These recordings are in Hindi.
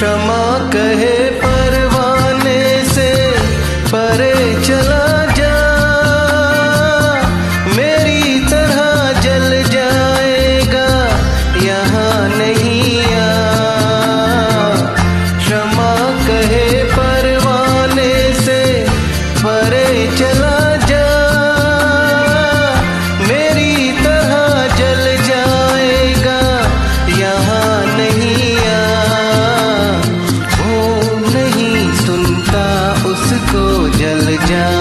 क्षमा कहे परवाने से परे done.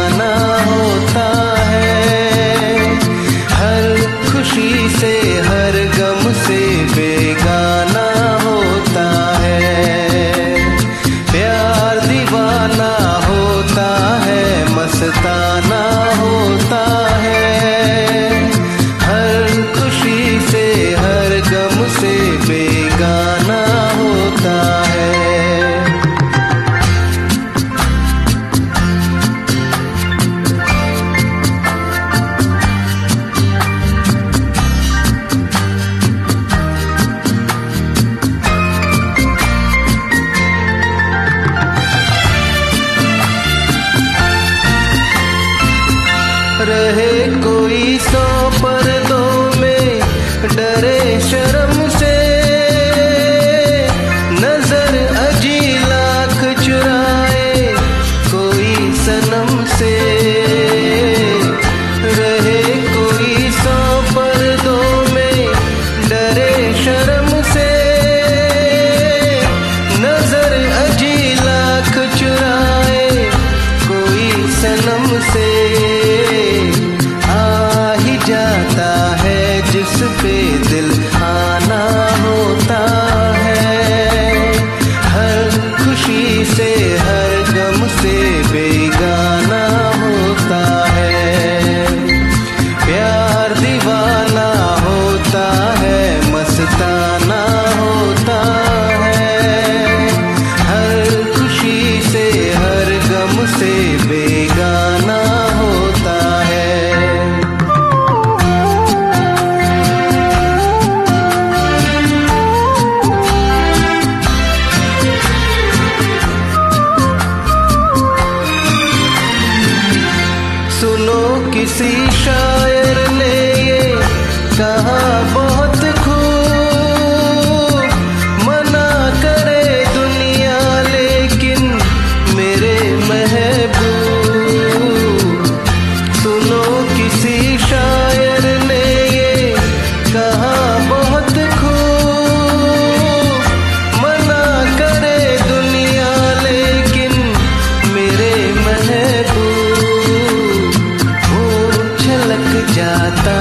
रहे कोई सौ पर्दों में, डरे शर्म से। नज़र अजी लाख चुराए कोई सनम से। रहे कोई सौ पर्दों में, डरे शर्म से। नज़र अजी लाख चुराए कोई सनम से। जिस पे दिल कहा बहुत खूब मना करे दुनिया, लेकिन मेरे महबूब, सुनो किसी शायर ने ये कहा, बहुत खूब मना करे दुनिया, लेकिन मेरे महबूब, वो छलक जाता